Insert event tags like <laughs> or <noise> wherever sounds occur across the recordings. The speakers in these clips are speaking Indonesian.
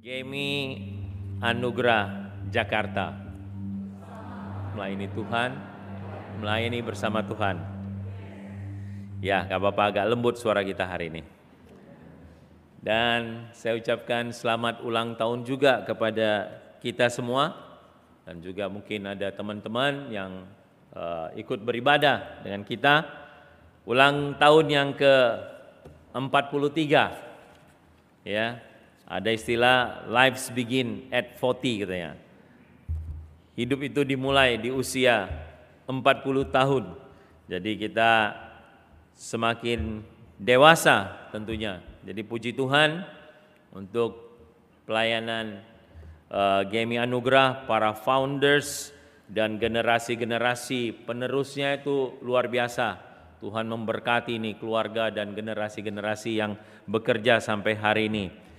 Gemi Anugerah Jakarta. Melayani Tuhan Melayani bersama Tuhan. Ya gak apa-apa agak lembut suara kita hari ini. Dan saya ucapkan selamat ulang tahun juga kepada kita semua. Dan juga mungkin ada teman-teman yang uh, ikut beribadah dengan kita. Ulang tahun yang ke 43 Ya, ada istilah lives begin at 40 katanya. Hidup itu dimulai di usia 40 tahun. Jadi kita semakin dewasa tentunya. Jadi puji Tuhan untuk pelayanan uh, Gemi Anugerah, para founders dan generasi-generasi penerusnya itu luar biasa. Tuhan memberkati ini keluarga dan generasi-generasi yang bekerja sampai hari ini.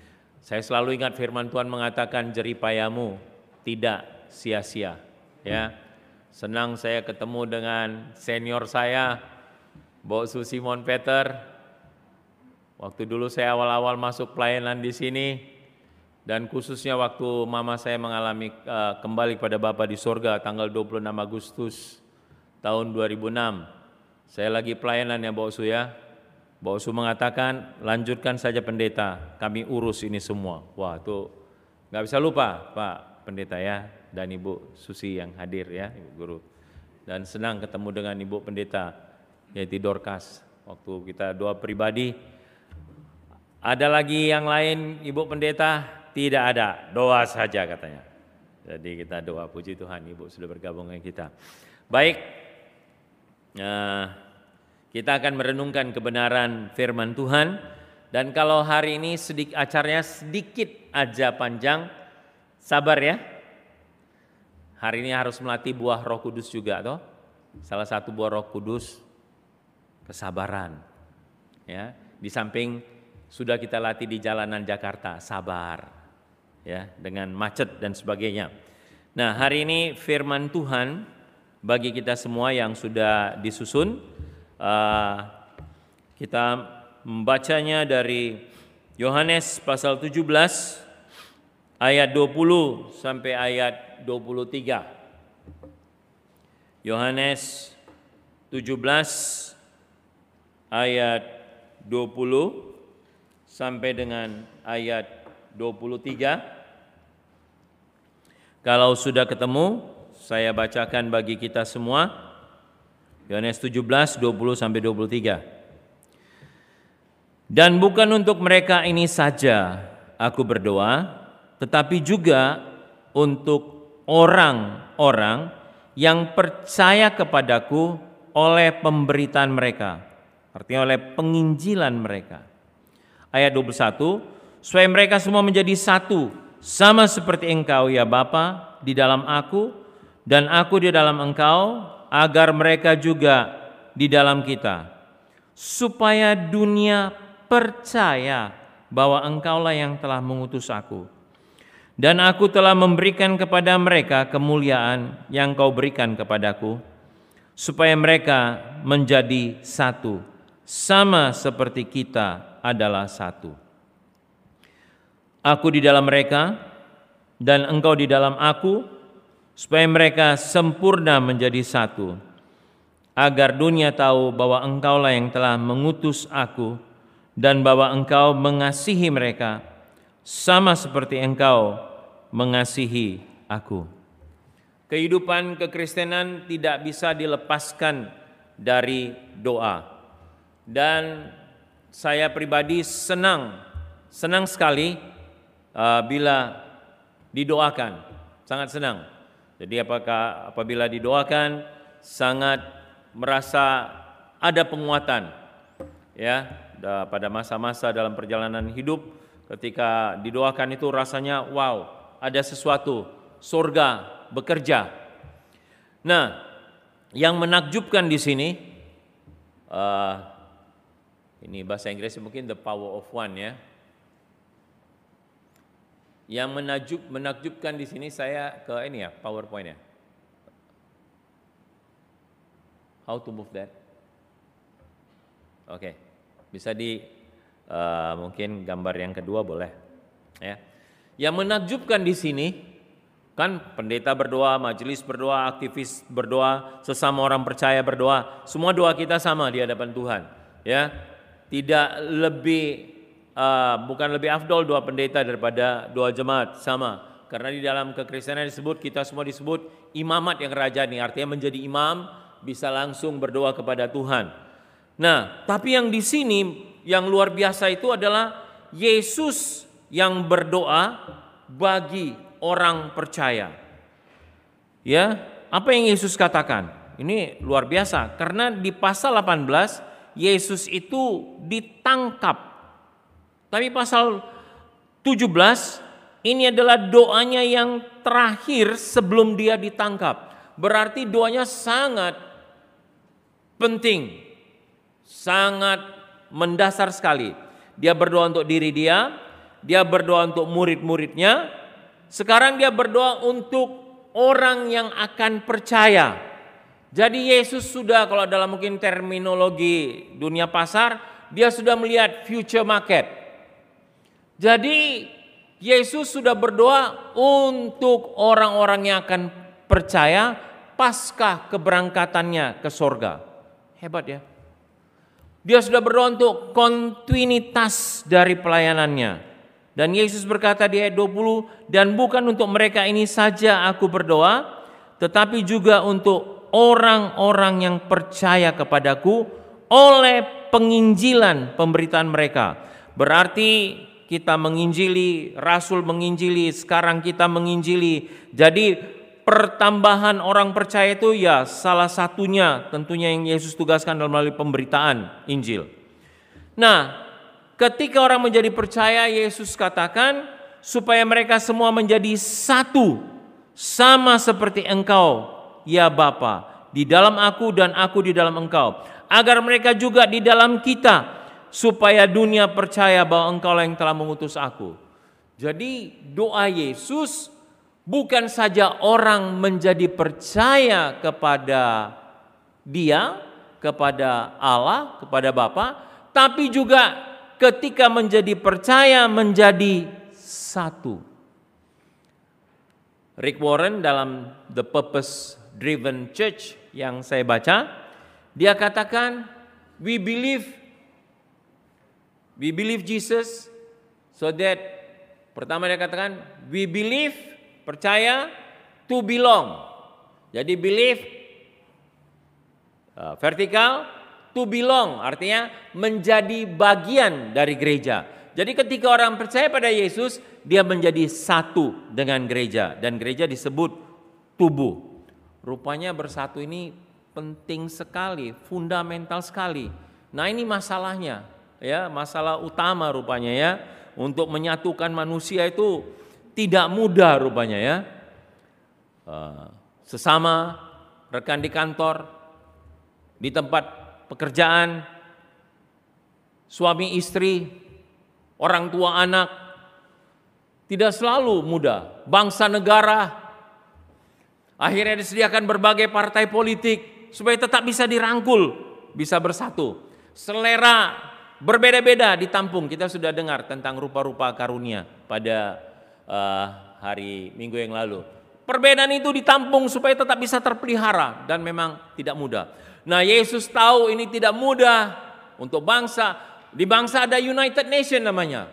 Saya selalu ingat firman Tuhan mengatakan jeripayamu tidak sia-sia. Ya, senang saya ketemu dengan senior saya, Su Simon Peter. Waktu dulu saya awal-awal masuk pelayanan di sini, dan khususnya waktu mama saya mengalami uh, kembali kepada Bapa di sorga tanggal 26 Agustus tahun 2006. Saya lagi pelayanan ya Su ya, Su mengatakan, lanjutkan saja pendeta, kami urus ini semua. Wah itu nggak bisa lupa Pak Pendeta ya, dan Ibu Susi yang hadir ya, Ibu Guru. Dan senang ketemu dengan Ibu Pendeta, yaitu Dorcas. Waktu kita doa pribadi, ada lagi yang lain Ibu Pendeta? Tidak ada, doa saja katanya. Jadi kita doa, puji Tuhan Ibu sudah bergabung dengan kita. Baik, nah, kita akan merenungkan kebenaran firman Tuhan dan kalau hari ini sedikit acaranya sedikit aja panjang, sabar ya. Hari ini harus melatih buah Roh Kudus juga toh. Salah satu buah Roh Kudus kesabaran. Ya, di samping sudah kita latih di jalanan Jakarta, sabar. Ya, dengan macet dan sebagainya. Nah, hari ini firman Tuhan bagi kita semua yang sudah disusun Uh, kita membacanya dari Yohanes pasal 17 ayat 20 sampai ayat 23. Yohanes 17 ayat 20 sampai dengan ayat 23. Kalau sudah ketemu, saya bacakan bagi kita semua. Yohanes 17 20 sampai 23. Dan bukan untuk mereka ini saja aku berdoa, tetapi juga untuk orang-orang yang percaya kepadaku oleh pemberitaan mereka. Artinya oleh penginjilan mereka. Ayat 21, supaya mereka semua menjadi satu, sama seperti engkau ya Bapa di dalam aku dan aku di dalam engkau agar mereka juga di dalam kita, supaya dunia percaya bahwa Engkaulah yang telah mengutus aku. Dan aku telah memberikan kepada mereka kemuliaan yang kau berikan kepadaku, supaya mereka menjadi satu, sama seperti kita adalah satu. Aku di dalam mereka, dan engkau di dalam aku, supaya mereka sempurna menjadi satu, agar dunia tahu bahwa Engkaulah yang telah mengutus aku dan bahwa Engkau mengasihi mereka sama seperti Engkau mengasihi aku. Kehidupan kekristenan tidak bisa dilepaskan dari doa. Dan saya pribadi senang, senang sekali uh, bila didoakan, sangat senang. Jadi apakah apabila didoakan sangat merasa ada penguatan ya pada masa-masa dalam perjalanan hidup ketika didoakan itu rasanya wow ada sesuatu surga bekerja. Nah yang menakjubkan di sini uh, ini bahasa Inggris mungkin the power of one ya yang menakjub, menakjubkan di sini saya ke ini ya, PowerPoint ya. How to move that? Oke, okay. bisa di uh, mungkin gambar yang kedua boleh, ya. Yang menakjubkan di sini kan pendeta berdoa, majelis berdoa, aktivis berdoa, sesama orang percaya berdoa, semua doa kita sama di hadapan Tuhan, ya. Tidak lebih uh, bukan lebih afdol doa pendeta daripada doa jemaat, sama. Karena di dalam kekristenan disebut kita semua disebut imamat yang rajani, artinya menjadi imam bisa langsung berdoa kepada Tuhan. Nah, tapi yang di sini yang luar biasa itu adalah Yesus yang berdoa bagi orang percaya. Ya, apa yang Yesus katakan? Ini luar biasa karena di pasal 18 Yesus itu ditangkap. Tapi pasal 17 ini adalah doanya yang terakhir sebelum dia ditangkap. Berarti doanya sangat penting. Sangat mendasar sekali. Dia berdoa untuk diri dia, dia berdoa untuk murid-muridnya, sekarang dia berdoa untuk orang yang akan percaya. Jadi Yesus sudah kalau dalam mungkin terminologi dunia pasar, dia sudah melihat future market. Jadi Yesus sudah berdoa untuk orang-orang yang akan percaya pasca keberangkatannya ke sorga. Hebat ya. Dia sudah berdoa untuk kontinuitas dari pelayanannya. Dan Yesus berkata di ayat 20, dan bukan untuk mereka ini saja aku berdoa, tetapi juga untuk orang-orang yang percaya kepadaku oleh penginjilan pemberitaan mereka. Berarti kita menginjili, rasul menginjili, sekarang kita menginjili. Jadi pertambahan orang percaya itu ya salah satunya tentunya yang Yesus tugaskan dalam melalui pemberitaan Injil. Nah, ketika orang menjadi percaya Yesus katakan supaya mereka semua menjadi satu sama seperti engkau ya Bapa di dalam aku dan aku di dalam engkau agar mereka juga di dalam kita supaya dunia percaya bahwa engkau yang telah mengutus aku. Jadi doa Yesus bukan saja orang menjadi percaya kepada Dia, kepada Allah, kepada Bapa, tapi juga ketika menjadi percaya menjadi satu. Rick Warren dalam The Purpose Driven Church yang saya baca, dia katakan, we believe we believe Jesus so that pertama dia katakan we believe Percaya to belong. Jadi believe uh, vertikal to belong artinya menjadi bagian dari gereja. Jadi ketika orang percaya pada Yesus, dia menjadi satu dengan gereja dan gereja disebut tubuh. Rupanya bersatu ini penting sekali, fundamental sekali. Nah, ini masalahnya, ya, masalah utama rupanya ya untuk menyatukan manusia itu tidak mudah rupanya ya. Eh, sesama rekan di kantor, di tempat pekerjaan, suami istri, orang tua anak, tidak selalu mudah. Bangsa negara, akhirnya disediakan berbagai partai politik supaya tetap bisa dirangkul, bisa bersatu. Selera berbeda-beda ditampung. Kita sudah dengar tentang rupa-rupa karunia pada uh, hari Minggu yang lalu. Perbedaan itu ditampung supaya tetap bisa terpelihara dan memang tidak mudah. Nah, Yesus tahu ini tidak mudah untuk bangsa. Di bangsa ada United Nation namanya.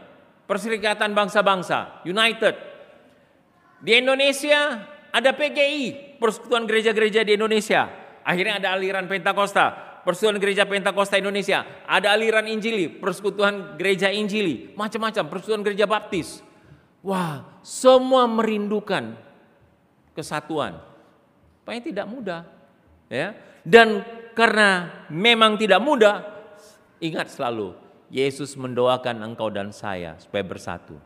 Perserikatan bangsa-bangsa, United. Di Indonesia ada PGI, Persekutuan Gereja-Gereja di Indonesia. Akhirnya ada aliran Pentakosta, Persekutuan Gereja Pentakosta Indonesia. Ada aliran Injili, Persekutuan Gereja Injili, macam-macam, Persekutuan Gereja Baptis. Wah, semua merindukan kesatuan. Paling tidak mudah, ya. Dan karena memang tidak mudah, ingat selalu Yesus mendoakan engkau dan saya supaya bersatu.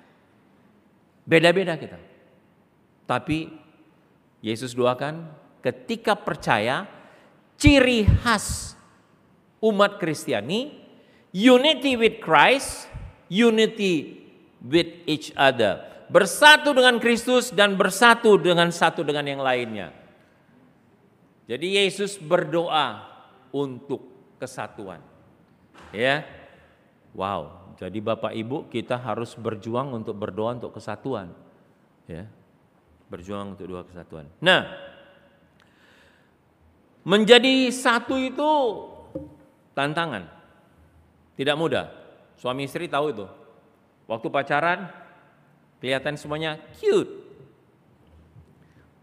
Beda-beda kita. Tapi Yesus doakan ketika percaya ciri khas umat Kristiani unity with Christ, unity with each other. Bersatu dengan Kristus dan bersatu dengan satu dengan yang lainnya. Jadi Yesus berdoa untuk kesatuan. Ya. Wow, jadi Bapak Ibu kita harus berjuang untuk berdoa untuk kesatuan. Ya. Berjuang untuk dua kesatuan. Nah, menjadi satu itu tantangan. Tidak mudah. Suami istri tahu itu. Waktu pacaran kelihatan semuanya cute.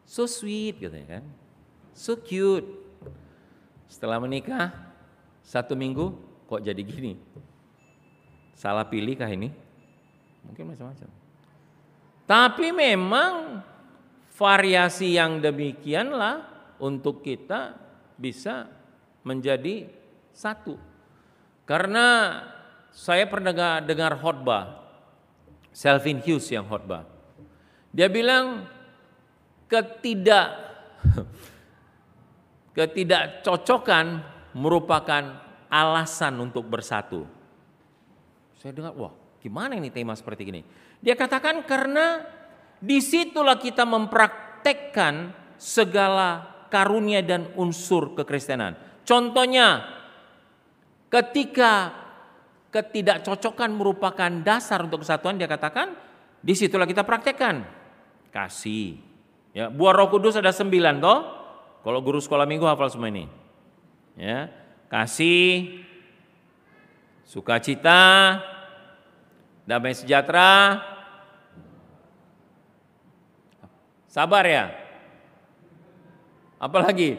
So sweet katanya kan. So cute. Setelah menikah satu minggu kok jadi gini. Salah pilih kah ini? Mungkin macam-macam. Tapi memang variasi yang demikianlah untuk kita bisa menjadi satu. Karena saya pernah dengar khotbah Selvin Hughes yang khotbah. Dia bilang ketidak <laughs> ketidakcocokan merupakan alasan untuk bersatu. Saya dengar, wah gimana ini tema seperti ini? Dia katakan karena di situlah kita mempraktekkan segala karunia dan unsur kekristenan. Contohnya, ketika ketidakcocokan merupakan dasar untuk kesatuan, dia katakan, di situlah kita praktekkan. Kasih. Ya, buah roh kudus ada sembilan toh. Kalau guru sekolah minggu hafal semua ini. Ya, kasih, sukacita, damai sejahtera, sabar ya. Apalagi?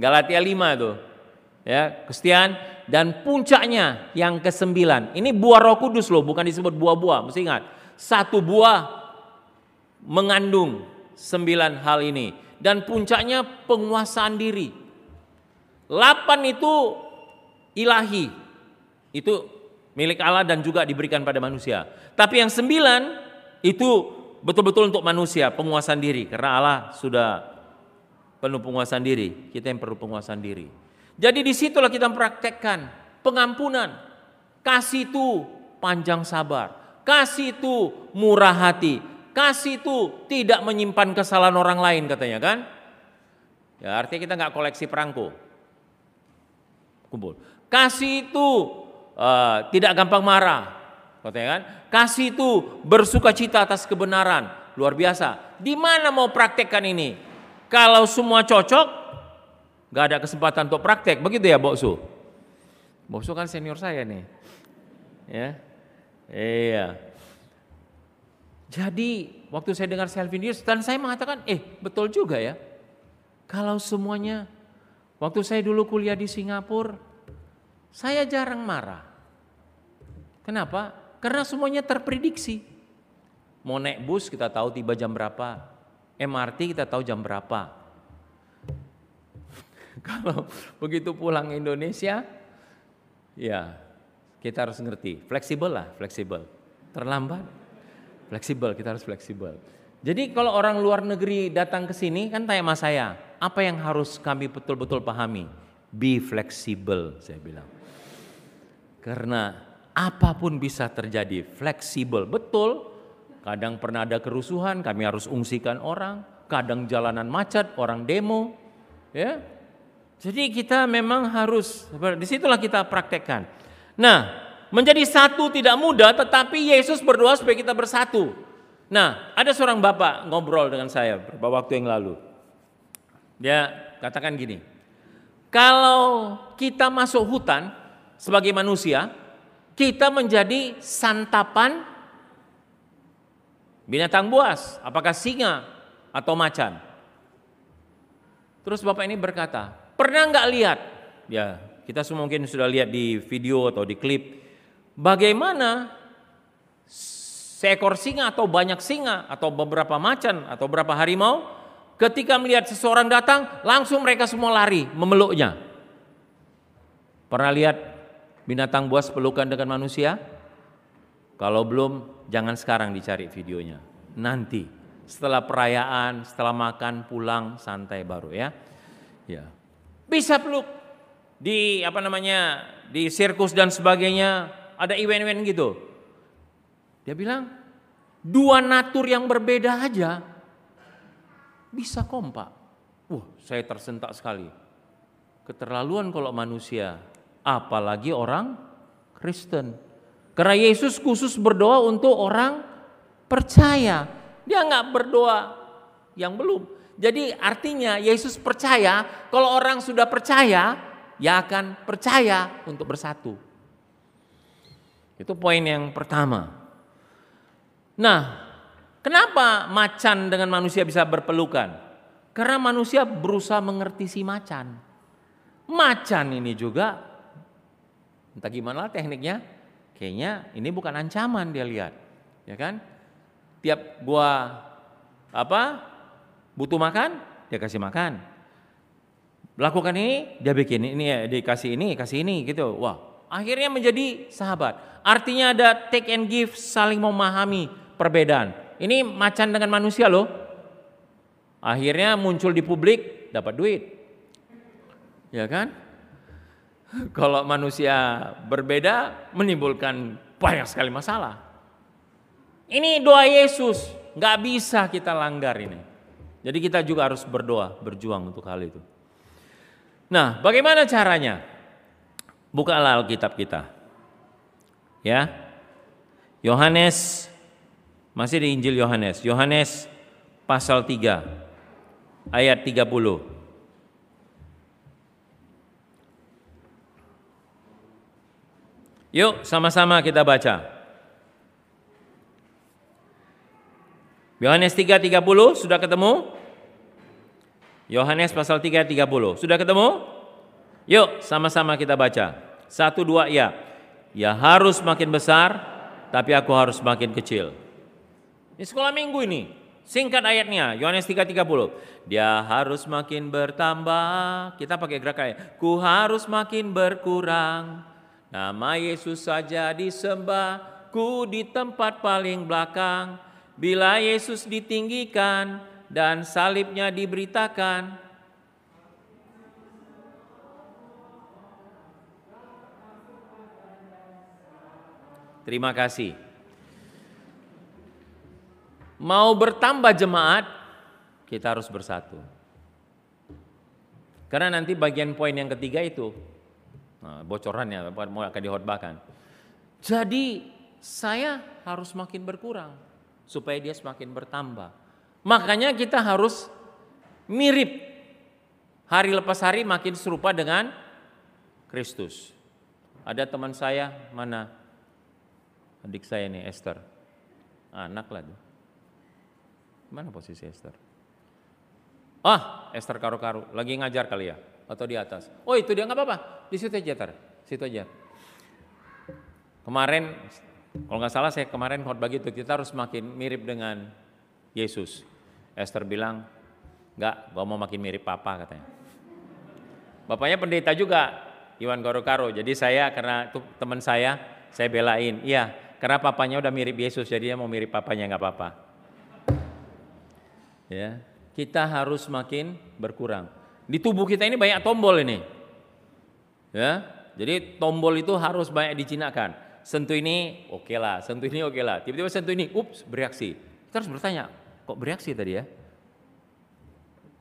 Galatia 5 tuh. Ya, Kristian dan puncaknya yang kesembilan. Ini buah Roh Kudus loh, bukan disebut buah-buah. Mesti ingat, satu buah mengandung sembilan hal ini dan puncaknya penguasaan diri. Lapan itu ilahi. Itu milik Allah dan juga diberikan pada manusia. Tapi yang sembilan itu betul-betul untuk manusia, penguasaan diri. Karena Allah sudah penuh penguasaan diri. Kita yang perlu penguasaan diri. Jadi di situlah kita mempraktekkan pengampunan. Kasih itu panjang sabar. Kasih itu murah hati. Kasih itu tidak menyimpan kesalahan orang lain katanya kan. Ya artinya kita nggak koleksi perangko kumpul. Kasih itu uh, tidak gampang marah, katanya kan? Kasih itu bersuka cita atas kebenaran, luar biasa. Di mana mau praktekkan ini? Kalau semua cocok, nggak ada kesempatan untuk praktek, begitu ya Boksu? Boksu kan senior saya nih, ya, iya. Jadi waktu saya dengar Selvin dan saya mengatakan, eh betul juga ya. Kalau semuanya Waktu saya dulu kuliah di Singapura, saya jarang marah. Kenapa? Karena semuanya terprediksi. Mau naik bus kita tahu tiba jam berapa, MRT kita tahu jam berapa. <laughs> Kalau begitu pulang Indonesia, ya kita harus ngerti, fleksibel lah, fleksibel. Terlambat, fleksibel, kita harus fleksibel. Jadi kalau orang luar negeri datang ke sini kan tanya sama saya, apa yang harus kami betul-betul pahami? Be flexible, saya bilang. Karena apa pun bisa terjadi, fleksibel. Betul, kadang pernah ada kerusuhan, kami harus ungsikan orang, kadang jalanan macet, orang demo, ya. Jadi kita memang harus, di situlah kita praktekkan. Nah, menjadi satu tidak mudah, tetapi Yesus berdoa supaya kita bersatu. Nah, ada seorang bapak ngobrol dengan saya beberapa waktu yang lalu. Dia katakan gini, kalau kita masuk hutan sebagai manusia, kita menjadi santapan binatang buas, apakah singa atau macan. Terus bapak ini berkata, pernah nggak lihat? Ya, kita semua mungkin sudah lihat di video atau di klip, bagaimana seekor singa atau banyak singa atau beberapa macan atau beberapa harimau Ketika melihat seseorang datang, langsung mereka semua lari memeluknya. Pernah lihat binatang buas pelukan dengan manusia? Kalau belum, jangan sekarang dicari videonya. Nanti, setelah perayaan, setelah makan, pulang, santai baru ya. Ya, bisa peluk di apa namanya di sirkus dan sebagainya ada event-event gitu. Dia bilang dua natur yang berbeda aja bisa kompak. Wah, saya tersentak sekali. Keterlaluan kalau manusia, apalagi orang Kristen. Karena Yesus khusus berdoa untuk orang percaya. Dia nggak berdoa yang belum. Jadi artinya Yesus percaya kalau orang sudah percaya, ya akan percaya untuk bersatu. Itu poin yang pertama. Nah, kenapa macan dengan manusia bisa berpelukan? Karena manusia berusaha mengerti si macan. Macan ini juga, entah gimana tekniknya, kayaknya ini bukan ancaman dia lihat, ya kan? Tiap gua apa butuh makan, dia kasih makan. Lakukan ini, dia bikin ini ya, dikasih ini, kasih ini gitu. Wah, akhirnya menjadi sahabat. Artinya ada take and give, saling memahami perbedaan. Ini macan dengan manusia loh. Akhirnya muncul di publik, dapat duit. Ya kan? <laughs> Kalau manusia berbeda menimbulkan banyak sekali masalah. Ini doa Yesus, nggak bisa kita langgar ini. Jadi kita juga harus berdoa, berjuang untuk hal itu. Nah, bagaimana caranya? Bukalah Alkitab kita. Ya. Yohanes masih di Injil Yohanes. Yohanes pasal 3 ayat 30. Yuk sama-sama kita baca. Yohanes 3:30 sudah ketemu? Yohanes pasal 3 30. Sudah ketemu? Yuk sama-sama kita baca. Satu dua ya. Ya harus makin besar, tapi aku harus makin kecil. Ini sekolah minggu ini. Singkat ayatnya, Yohanes 3:30. Dia harus makin bertambah. Kita pakai gerak kayak ku harus makin berkurang. Nama Yesus saja disembah, ku di tempat paling belakang. Bila Yesus ditinggikan, dan salibnya diberitakan. Terima kasih. Mau bertambah jemaat, kita harus bersatu. Karena nanti bagian poin yang ketiga itu, nah, bocorannya mau akan dihotbahkan. Jadi saya harus makin berkurang supaya dia semakin bertambah. Makanya kita harus mirip. Hari lepas hari makin serupa dengan Kristus. Ada teman saya, mana? Adik saya nih, Esther. Anak lah tuh. Mana posisi Esther? Ah, Esther karu-karu. Lagi ngajar kali ya? Atau di atas? Oh itu dia nggak apa-apa. Di situ aja, tar. Situ aja. Kemarin, kalau nggak salah saya kemarin khotbah gitu, kita harus makin mirip dengan Yesus. Esther bilang, enggak, gua mau makin mirip papa katanya. Bapaknya pendeta juga, Iwan Karo-Karo. Jadi saya karena itu teman saya, saya belain. Iya, karena papanya udah mirip Yesus, jadi dia mau mirip papanya nggak apa-apa. Ya, kita harus makin berkurang. Di tubuh kita ini banyak tombol ini. Ya, jadi tombol itu harus banyak dijinakan. Sentuh ini oke okay lah, sentuh ini oke okay lah. Tiba-tiba sentuh ini, ups, bereaksi. Kita harus bertanya, Kok bereaksi tadi ya?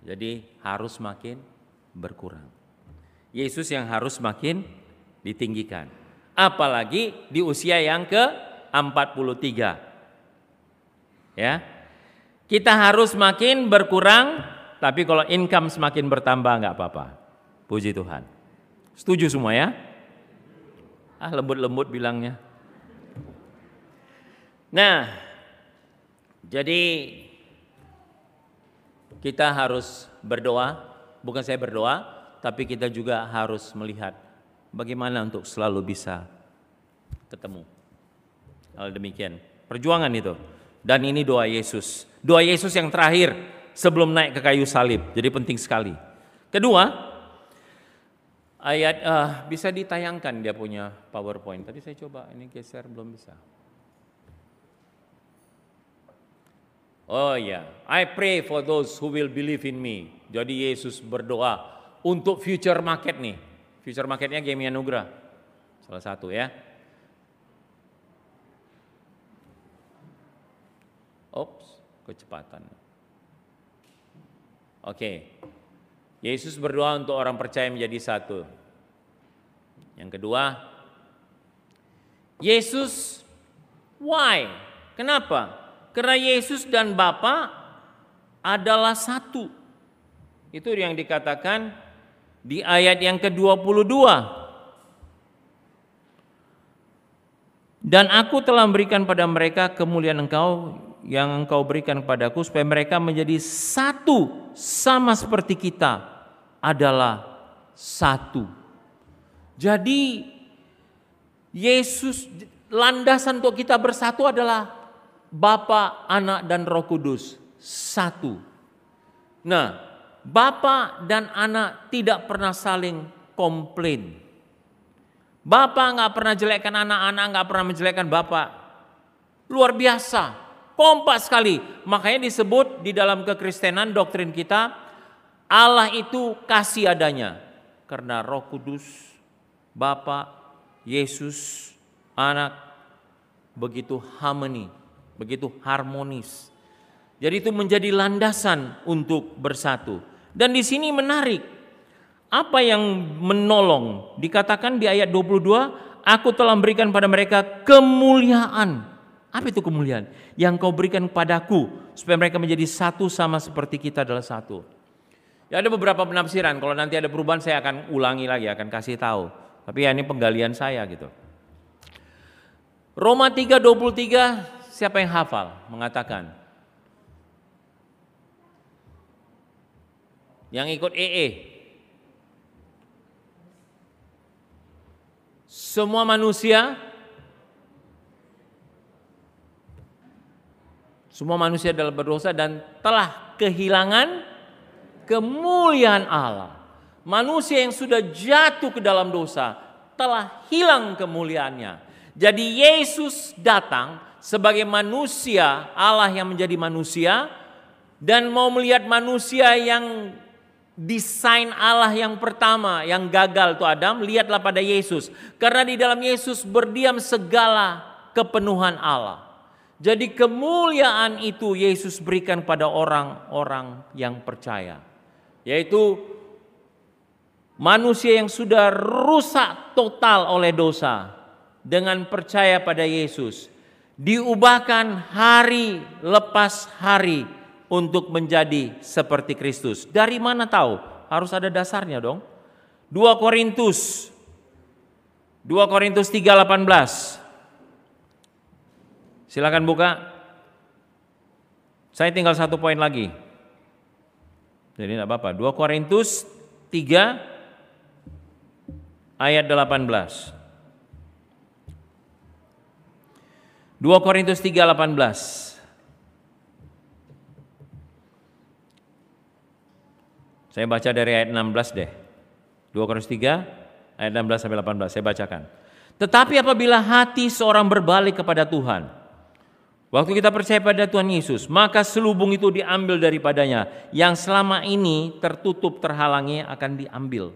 Jadi harus makin berkurang. Yesus yang harus makin ditinggikan. Apalagi di usia yang ke 43. Ya. Kita harus makin berkurang, tapi kalau income semakin bertambah nggak apa-apa. Puji Tuhan. Setuju semua ya? Ah lembut-lembut bilangnya. Nah, jadi kita harus berdoa, bukan saya berdoa, tapi kita juga harus melihat bagaimana untuk selalu bisa ketemu. Hal demikian, perjuangan itu. Dan ini doa Yesus. Doa Yesus yang terakhir sebelum naik ke kayu salib. Jadi penting sekali. Kedua, ayat uh, bisa ditayangkan dia punya PowerPoint. Tadi saya coba ini geser belum bisa. Oh ya, yeah. I pray for those who will believe in me. Jadi Yesus berdoa untuk future market nih. Future marketnya Game Anugrah. Salah satu ya. Ops, kecepatan. Oke. Yesus berdoa untuk orang percaya menjadi satu. Yang kedua, Yesus why? Kenapa? Karena Yesus dan Bapa adalah satu. Itu yang dikatakan di ayat yang ke-22. Dan aku telah memberikan pada mereka kemuliaan engkau yang engkau berikan kepadaku supaya mereka menjadi satu sama seperti kita adalah satu. Jadi Yesus landasan untuk kita bersatu adalah Bapa, Anak dan Roh Kudus satu. Nah, Bapa dan anak tidak pernah saling komplain. Bapak nggak pernah jelekkan anak, anak nggak pernah menjelekkan bapak. Luar biasa, kompak sekali. Makanya disebut di dalam kekristenan doktrin kita, Allah itu kasih adanya. Karena roh kudus, Bapak, Yesus, anak, begitu harmoni, begitu harmonis. Jadi itu menjadi landasan untuk bersatu. Dan di sini menarik, apa yang menolong? Dikatakan di ayat 22, aku telah memberikan pada mereka kemuliaan. Apa itu kemuliaan? Yang kau berikan padaku supaya mereka menjadi satu sama seperti kita adalah satu. Ya ada beberapa penafsiran, kalau nanti ada perubahan saya akan ulangi lagi, akan kasih tahu. Tapi ya ini penggalian saya gitu. Roma 3:23 siapa yang hafal mengatakan Yang ikut EE semua manusia semua manusia adalah berdosa dan telah kehilangan kemuliaan Allah. Manusia yang sudah jatuh ke dalam dosa telah hilang kemuliaannya. Jadi Yesus datang sebagai manusia, Allah yang menjadi manusia dan mau melihat manusia yang desain Allah yang pertama yang gagal tuh Adam, lihatlah pada Yesus. Karena di dalam Yesus berdiam segala kepenuhan Allah. Jadi kemuliaan itu Yesus berikan pada orang-orang yang percaya. Yaitu manusia yang sudah rusak total oleh dosa dengan percaya pada Yesus. Diubahkan hari lepas hari untuk menjadi seperti Kristus. Dari mana tahu? Harus ada dasarnya dong. 2 Korintus 2 Korintus 3:18. Silakan buka. Saya tinggal satu poin lagi. Jadi tidak apa-apa. 2 Korintus 3 ayat 18. 2 Korintus 3:18. Saya baca dari ayat 16 deh. 2 Korintus 3 ayat 16 sampai 18 saya bacakan. Tetapi apabila hati seorang berbalik kepada Tuhan, waktu kita percaya pada Tuhan Yesus, maka selubung itu diambil daripadanya yang selama ini tertutup terhalangi akan diambil.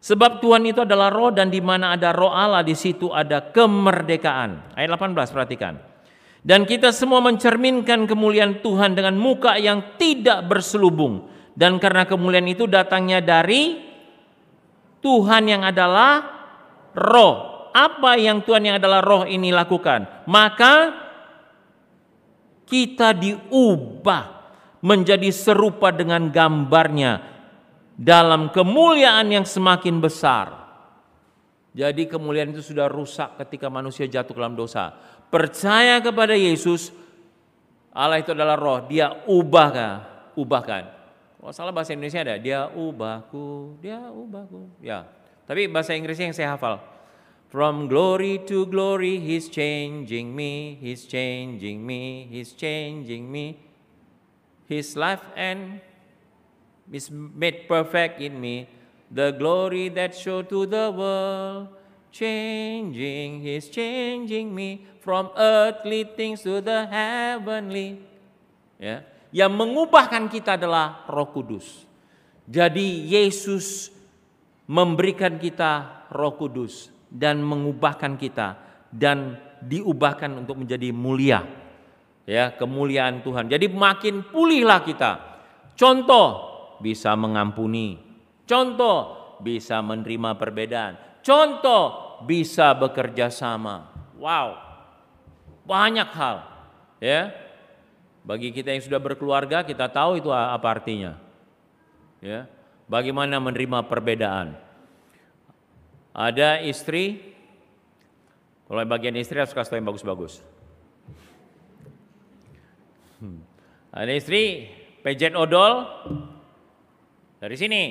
Sebab Tuhan itu adalah roh dan di mana ada roh Allah di situ ada kemerdekaan. Ayat 18 perhatikan. Dan kita semua mencerminkan kemuliaan Tuhan dengan muka yang tidak berselubung dan karena kemuliaan itu datangnya dari Tuhan yang adalah roh. Apa yang Tuhan yang adalah roh ini lakukan? Maka kita diubah menjadi serupa dengan gambarnya dalam kemuliaan yang semakin besar. Jadi kemuliaan itu sudah rusak ketika manusia jatuh dalam dosa. Percaya kepada Yesus, Allah itu adalah roh, dia ubahkan, ubahkan. Kalau salah bahasa Indonesia ada, dia ubahku, dia ubahku. Ya, tapi bahasa Inggrisnya yang saya hafal. From glory to glory, He's changing me, He's changing me, He's changing me. His life and is made perfect in me. The glory that show to the world, changing, He's changing me from earthly things to the heavenly. Ya, yang mengubahkan kita adalah Roh Kudus. Jadi Yesus memberikan kita Roh Kudus dan mengubahkan kita dan diubahkan untuk menjadi mulia. Ya, kemuliaan Tuhan. Jadi makin pulihlah kita. Contoh bisa mengampuni. Contoh bisa menerima perbedaan. Contoh bisa bekerja sama. Wow. Banyak hal. Ya. Bagi kita yang sudah berkeluarga, kita tahu itu apa artinya. Ya. Bagaimana menerima perbedaan. Ada istri, kalau bagian istri harus kasih yang bagus-bagus. Hmm. Ada istri, pejet odol dari sini.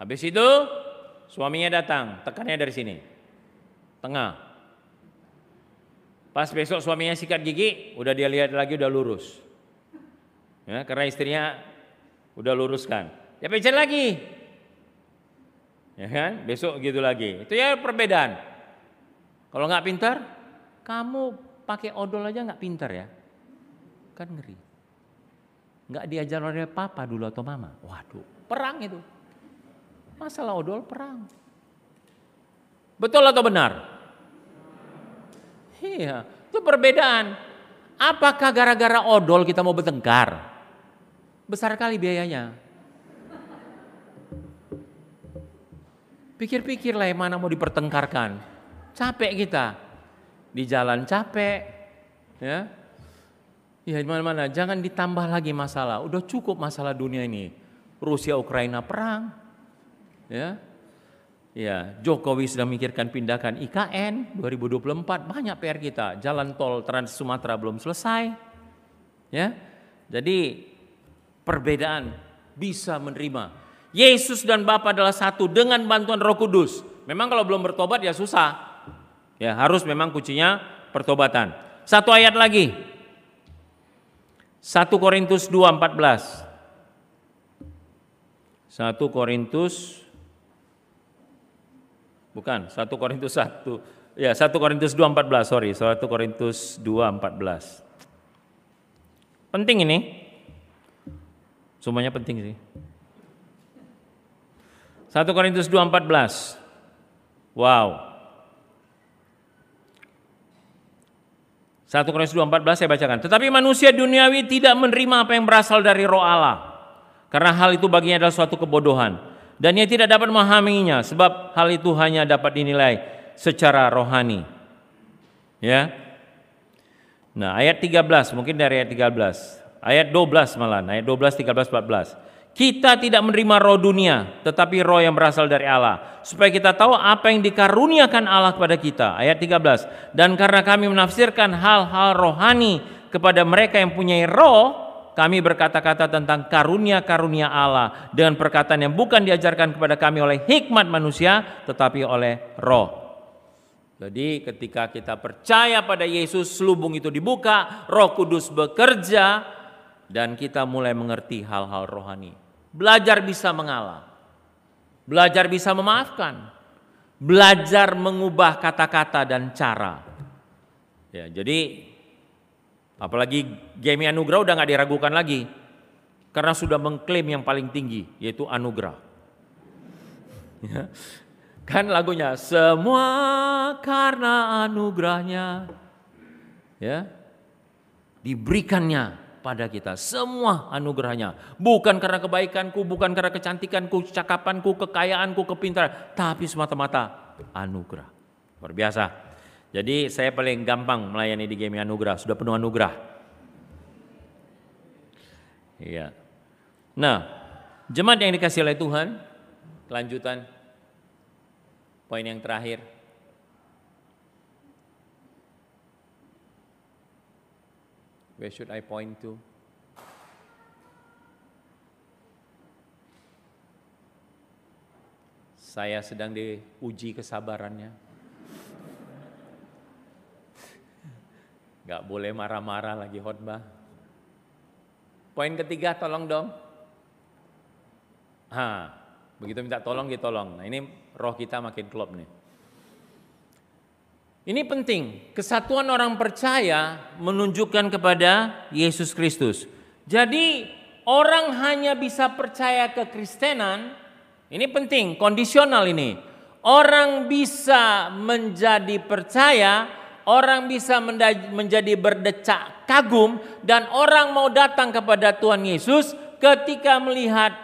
Habis itu suaminya datang, tekannya dari sini. Tengah. Pas besok suaminya sikat gigi, udah dia lihat lagi udah lurus. Ya, karena istrinya udah luruskan. Ya pencet lagi. Ya kan? Besok gitu lagi. Itu ya perbedaan. Kalau nggak pintar, kamu pakai odol aja nggak pintar ya. Kan ngeri. Nggak diajar oleh papa dulu atau mama. Waduh, perang itu. Masalah odol perang. Betul atau benar? Iya, itu perbedaan. Apakah gara-gara odol kita mau bertengkar? Besar kali biayanya. Pikir-pikirlah yang mana mau dipertengkarkan. Capek kita. Di jalan capek. Ya. Ya mana-mana. Jangan ditambah lagi masalah. Udah cukup masalah dunia ini. Rusia Ukraina perang. Ya. Ya, Jokowi sudah memikirkan pindahkan IKN 2024 banyak PR kita. Jalan tol Trans Sumatera belum selesai. Ya. Jadi perbedaan bisa menerima. Yesus dan Bapa adalah satu dengan bantuan Roh Kudus. Memang kalau belum bertobat ya susah. Ya, harus memang kuncinya pertobatan. Satu ayat lagi. 1 Korintus 2:14. 1 Korintus Bukan, 1 Korintus 1. Ya, 1 Korintus 2:14, sorry, 1 Korintus 2:14. Penting ini. Semuanya penting sih. 1 Korintus 2:14. Wow. 1 Korintus 2:14 saya bacakan. Tetapi manusia duniawi tidak menerima apa yang berasal dari roh Allah. Karena hal itu baginya adalah suatu kebodohan dan ia tidak dapat memahaminya sebab hal itu hanya dapat dinilai secara rohani. Ya. Nah, ayat 13 mungkin dari ayat 13. Ayat 12 malah, ayat 12, 13, 14. Kita tidak menerima roh dunia, tetapi roh yang berasal dari Allah, supaya kita tahu apa yang dikaruniakan Allah kepada kita. Ayat 13. Dan karena kami menafsirkan hal-hal rohani kepada mereka yang punya roh, kami berkata-kata tentang karunia-karunia Allah dengan perkataan yang bukan diajarkan kepada kami oleh hikmat manusia tetapi oleh roh. Jadi ketika kita percaya pada Yesus, selubung itu dibuka, Roh Kudus bekerja dan kita mulai mengerti hal-hal rohani. Belajar bisa mengalah. Belajar bisa memaafkan. Belajar mengubah kata-kata dan cara. Ya, jadi Apalagi Gemi Anugerah udah nggak diragukan lagi. Karena sudah mengklaim yang paling tinggi yaitu anugerah. <laughs> Ya. Kan lagunya semua karena anugerahnya ya diberikannya pada kita. Semua anugerahnya. Bukan karena kebaikanku bukan karena kecantikanku cakapanku kekayaanku kepintaran. Tapi semata-mata anugerah. Luar biasa. Jadi saya paling gampang melayani di game anugerah, sudah penuh anugerah. Iya. Nah, jemaat yang dikasih oleh Tuhan, kelanjutan. Poin yang terakhir. Where should I point to? Saya sedang diuji kesabarannya. Gak boleh marah-marah lagi khotbah. Poin ketiga tolong dong. Ha, begitu minta tolong ditolong. Nah ini roh kita makin klop nih. Ini penting, kesatuan orang percaya menunjukkan kepada Yesus Kristus. Jadi orang hanya bisa percaya ke Kristenan, ini penting, kondisional ini. Orang bisa menjadi percaya orang bisa menjadi berdecak kagum dan orang mau datang kepada Tuhan Yesus ketika melihat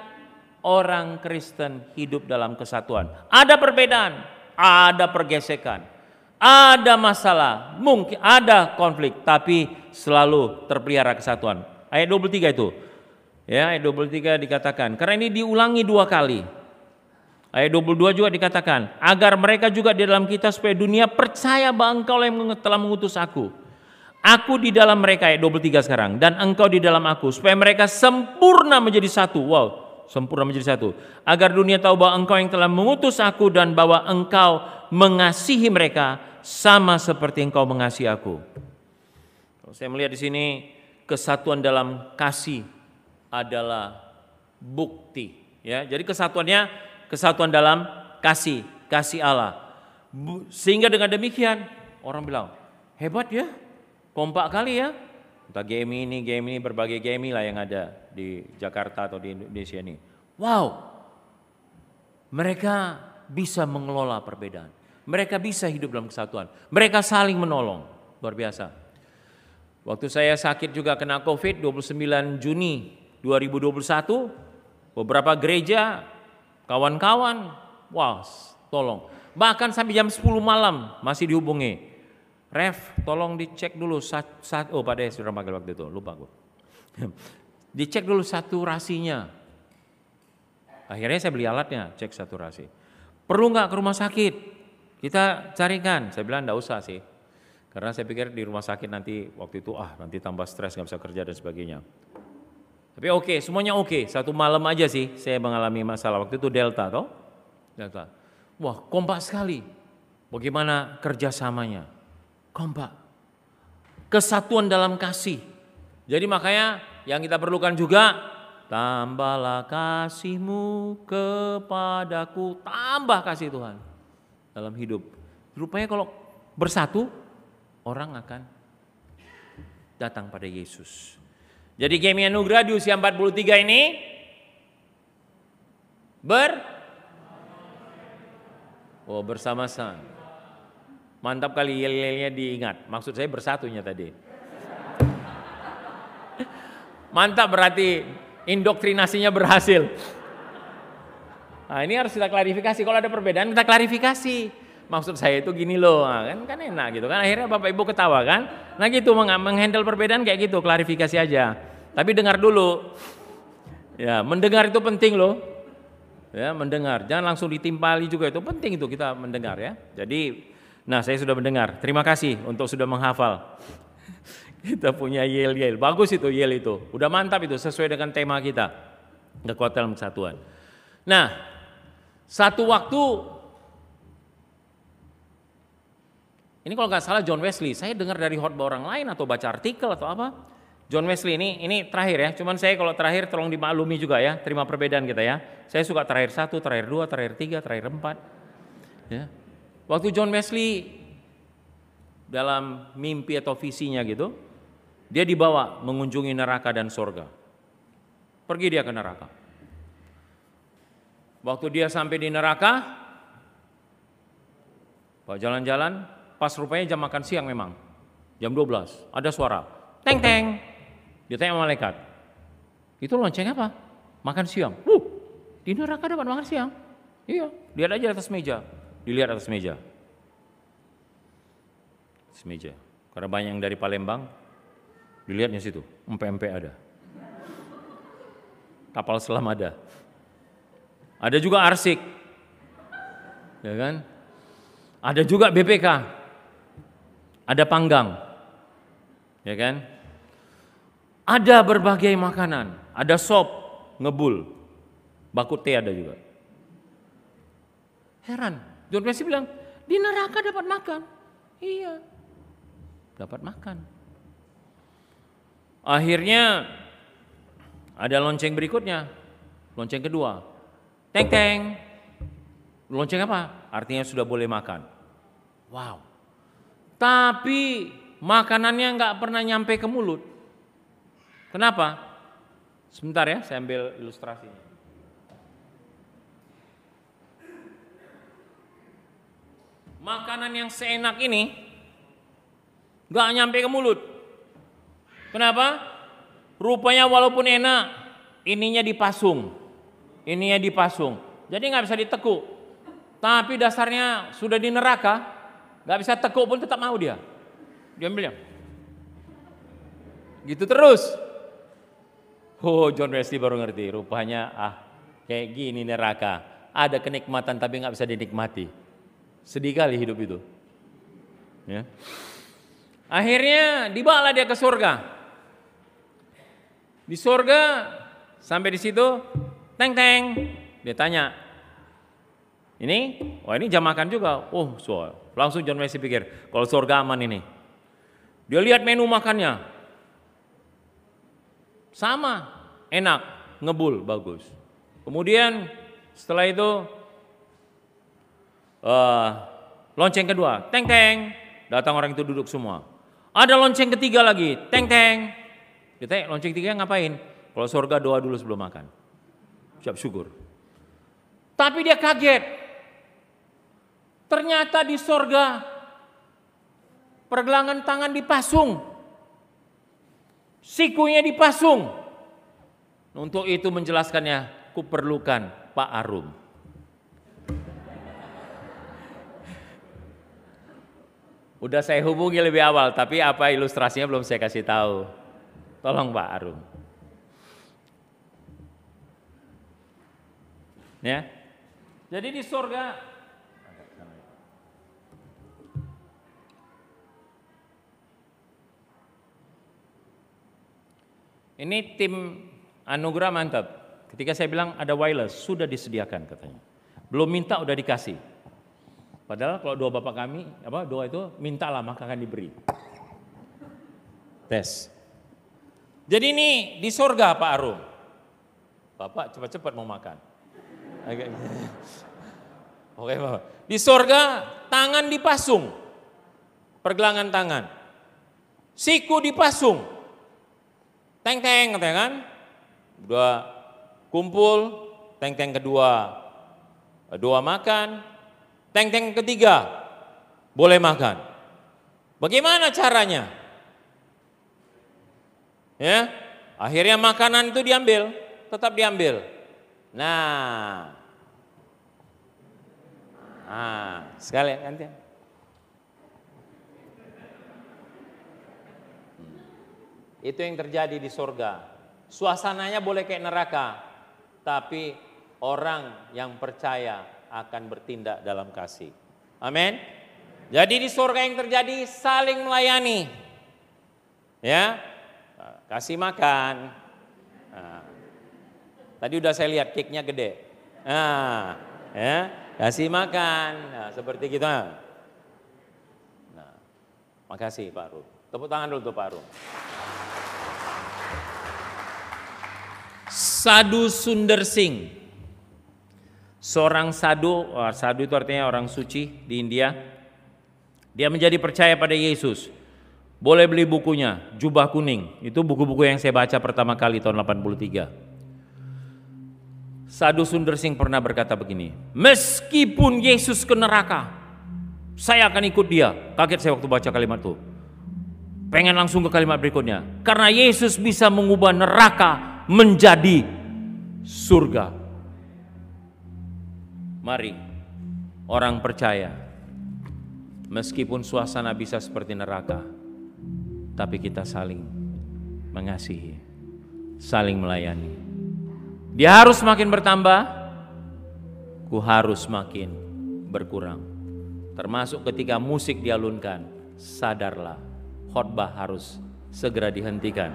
orang Kristen hidup dalam kesatuan. Ada perbedaan. ada pergesekan, ada masalah, mungkin ada konflik, tapi selalu terpelihara kesatuan. Ayat 23 itu. Ya, ayat 23 dikatakan, karena ini diulangi dua kali. Ayat 22 juga dikatakan, agar mereka juga di dalam kita supaya dunia percaya bahwa engkau yang telah mengutus aku. Aku di dalam mereka ayat 23 sekarang dan engkau di dalam aku supaya mereka sempurna menjadi satu. Wow, sempurna menjadi satu. Agar dunia tahu bahwa engkau yang telah mengutus aku dan bahwa engkau mengasihi mereka sama seperti engkau mengasihi aku. Saya melihat di sini kesatuan dalam kasih adalah bukti ya. Jadi kesatuannya kesatuan dalam kasih, kasih Allah. Sehingga dengan demikian orang bilang, hebat ya, kompak kali ya. Entah game ini, game ini, berbagai game lah yang ada di Jakarta atau di Indonesia ini. Wow, mereka bisa mengelola perbedaan. Mereka bisa hidup dalam kesatuan. Mereka saling menolong. Luar biasa. Waktu saya sakit juga kena COVID 29 Juni 2021, beberapa gereja Kawan-kawan, wah tolong. Bahkan sampai jam 10 malam masih dihubungi. Ref, tolong dicek dulu saat, saat oh pada sudah panggil waktu itu, lupa gue. <laughs> dicek dulu saturasinya. Akhirnya saya beli alatnya, cek saturasi. Perlu nggak ke rumah sakit? Kita carikan. Saya bilang enggak usah sih. Karena saya pikir di rumah sakit nanti waktu itu ah nanti tambah stres nggak bisa kerja dan sebagainya. Tapi oke, okay, semuanya oke. Okay. Satu malam aja sih saya mengalami masalah. Waktu itu Delta toh. Delta. Wah kompak sekali. Bagaimana kerjasamanya? Kompak. Kesatuan dalam kasih. Jadi makanya yang kita perlukan juga tambahlah kasihmu kepadaku. Tambah kasih Tuhan dalam hidup. Rupanya kalau bersatu orang akan datang pada Yesus. Jadi Gemi Anugerah di usia 43 ini ber Oh bersama-sama. Mantap kali yel-yelnya diingat. Maksud saya bersatunya tadi. Mantap berarti indoktrinasinya berhasil. Nah, ini harus kita klarifikasi. Kalau ada perbedaan kita klarifikasi. Maksud saya itu gini loh, nah, kan kan enak gitu kan. Akhirnya Bapak Ibu ketawa kan. Nah gitu menghandle perbedaan kayak gitu, klarifikasi aja. Tapi dengar dulu. Ya, mendengar itu penting loh. Ya, mendengar. Jangan langsung ditimpali juga itu penting itu kita mendengar ya. Jadi, nah saya sudah mendengar. Terima kasih untuk sudah menghafal. <laughs> kita punya yel yel. Bagus itu yel itu. Udah mantap itu sesuai dengan tema kita. Kekuatan kesatuan. Nah, satu waktu ini kalau nggak salah John Wesley, saya dengar dari khotbah orang lain atau baca artikel atau apa, John Wesley ini ini terakhir ya. Cuman saya kalau terakhir tolong dimaklumi juga ya. Terima perbedaan kita ya. Saya suka terakhir satu, terakhir dua, terakhir tiga, terakhir empat. Ya. Waktu John Wesley dalam mimpi atau visinya gitu, dia dibawa mengunjungi neraka dan sorga. Pergi dia ke neraka. Waktu dia sampai di neraka, Pak jalan-jalan, pas rupanya jam makan siang memang. Jam 12, ada suara. Teng teng, Ditanya malaikat, itu lonceng apa? Makan siang. Uh, di neraka dapat makan siang. Iya, lihat aja atas meja. Dilihat atas meja. Atas meja. Karena banyak yang dari Palembang, dilihatnya situ, empe-empe ada. Kapal selam ada. Ada juga arsik. Ya kan? Ada juga BPK. Ada panggang. Ya kan? Ada berbagai makanan, ada sop, ngebul, bakut teh ada juga. Heran, John Wesley bilang, di neraka dapat makan. Iya, dapat makan. Akhirnya ada lonceng berikutnya, lonceng kedua. Teng teng. Lonceng apa? Artinya sudah boleh makan. Wow. Tapi makanannya nggak pernah nyampe ke mulut. Kenapa? Sebentar ya, saya ambil ilustrasinya. Makanan yang seenak ini gak nyampe ke mulut. Kenapa? Rupanya walaupun enak, ininya dipasung. Ininya dipasung. Jadi nggak bisa ditekuk. Tapi dasarnya sudah di neraka, nggak bisa tekuk pun tetap mau dia. Dia ambilnya. Gitu terus. Oh John Wesley baru ngerti, rupanya ah kayak gini neraka. Ada kenikmatan tapi nggak bisa dinikmati. Sedih kali hidup itu. Ya. Akhirnya dibawa dia ke surga. Di surga sampai di situ, teng teng, dia tanya, ini, wah ini jam makan juga. Oh, so, langsung John Wesley pikir, kalau surga aman ini. Dia lihat menu makannya, sama, enak, ngebul, bagus. Kemudian setelah itu uh, lonceng kedua, teng teng, datang orang itu duduk semua. Ada lonceng ketiga lagi, teng teng. Kita lonceng ketiga ngapain? Kalau surga doa dulu sebelum makan. Siap syukur. Tapi dia kaget. Ternyata di surga pergelangan tangan dipasung. Sikunya dipasung. Untuk itu menjelaskannya, kuperlukan Pak Arum. Udah saya hubungi lebih awal, tapi apa ilustrasinya belum saya kasih tahu. Tolong Pak Arum. Ya. Jadi di surga Ini tim anugerah mantap. Ketika saya bilang ada wireless, sudah disediakan katanya. Belum minta udah dikasih. Padahal kalau doa Bapak kami, apa doa itu mintalah maka akan diberi. Tes. Jadi ini di surga Pak Arum. Bapak cepat-cepat mau makan. Oke Bapak. Di surga tangan dipasung. Pergelangan tangan. Siku dipasung. Teng-teng katanya kan. Udah kumpul, teng-teng kedua. Dua makan, Teng-teng ketiga, boleh makan. Bagaimana caranya? Ya, akhirnya makanan itu diambil, tetap diambil. Nah, nah sekali nanti. Hmm. Itu yang terjadi di surga. Suasananya boleh kayak neraka, tapi orang yang percaya akan bertindak dalam kasih. Amin. Jadi di surga yang terjadi saling melayani. Ya. Kasih makan. Nah. Tadi udah saya lihat cake-nya gede. Nah, ya, kasih makan. Nah, seperti gitu. Nah, makasih Pak Rum. Tepuk tangan dulu tuh Pak Rum. Sadu Sunder Singh seorang sadu, sadu itu artinya orang suci di India. Dia menjadi percaya pada Yesus. Boleh beli bukunya, Jubah Kuning. Itu buku-buku yang saya baca pertama kali tahun 83. Sadu Sundar Singh pernah berkata begini, meskipun Yesus ke neraka, saya akan ikut dia. Kaget saya waktu baca kalimat itu. Pengen langsung ke kalimat berikutnya. Karena Yesus bisa mengubah neraka menjadi surga. Mari orang percaya meskipun suasana bisa seperti neraka tapi kita saling mengasihi, saling melayani. Dia harus makin bertambah, ku harus makin berkurang. Termasuk ketika musik dialunkan, sadarlah khotbah harus segera dihentikan.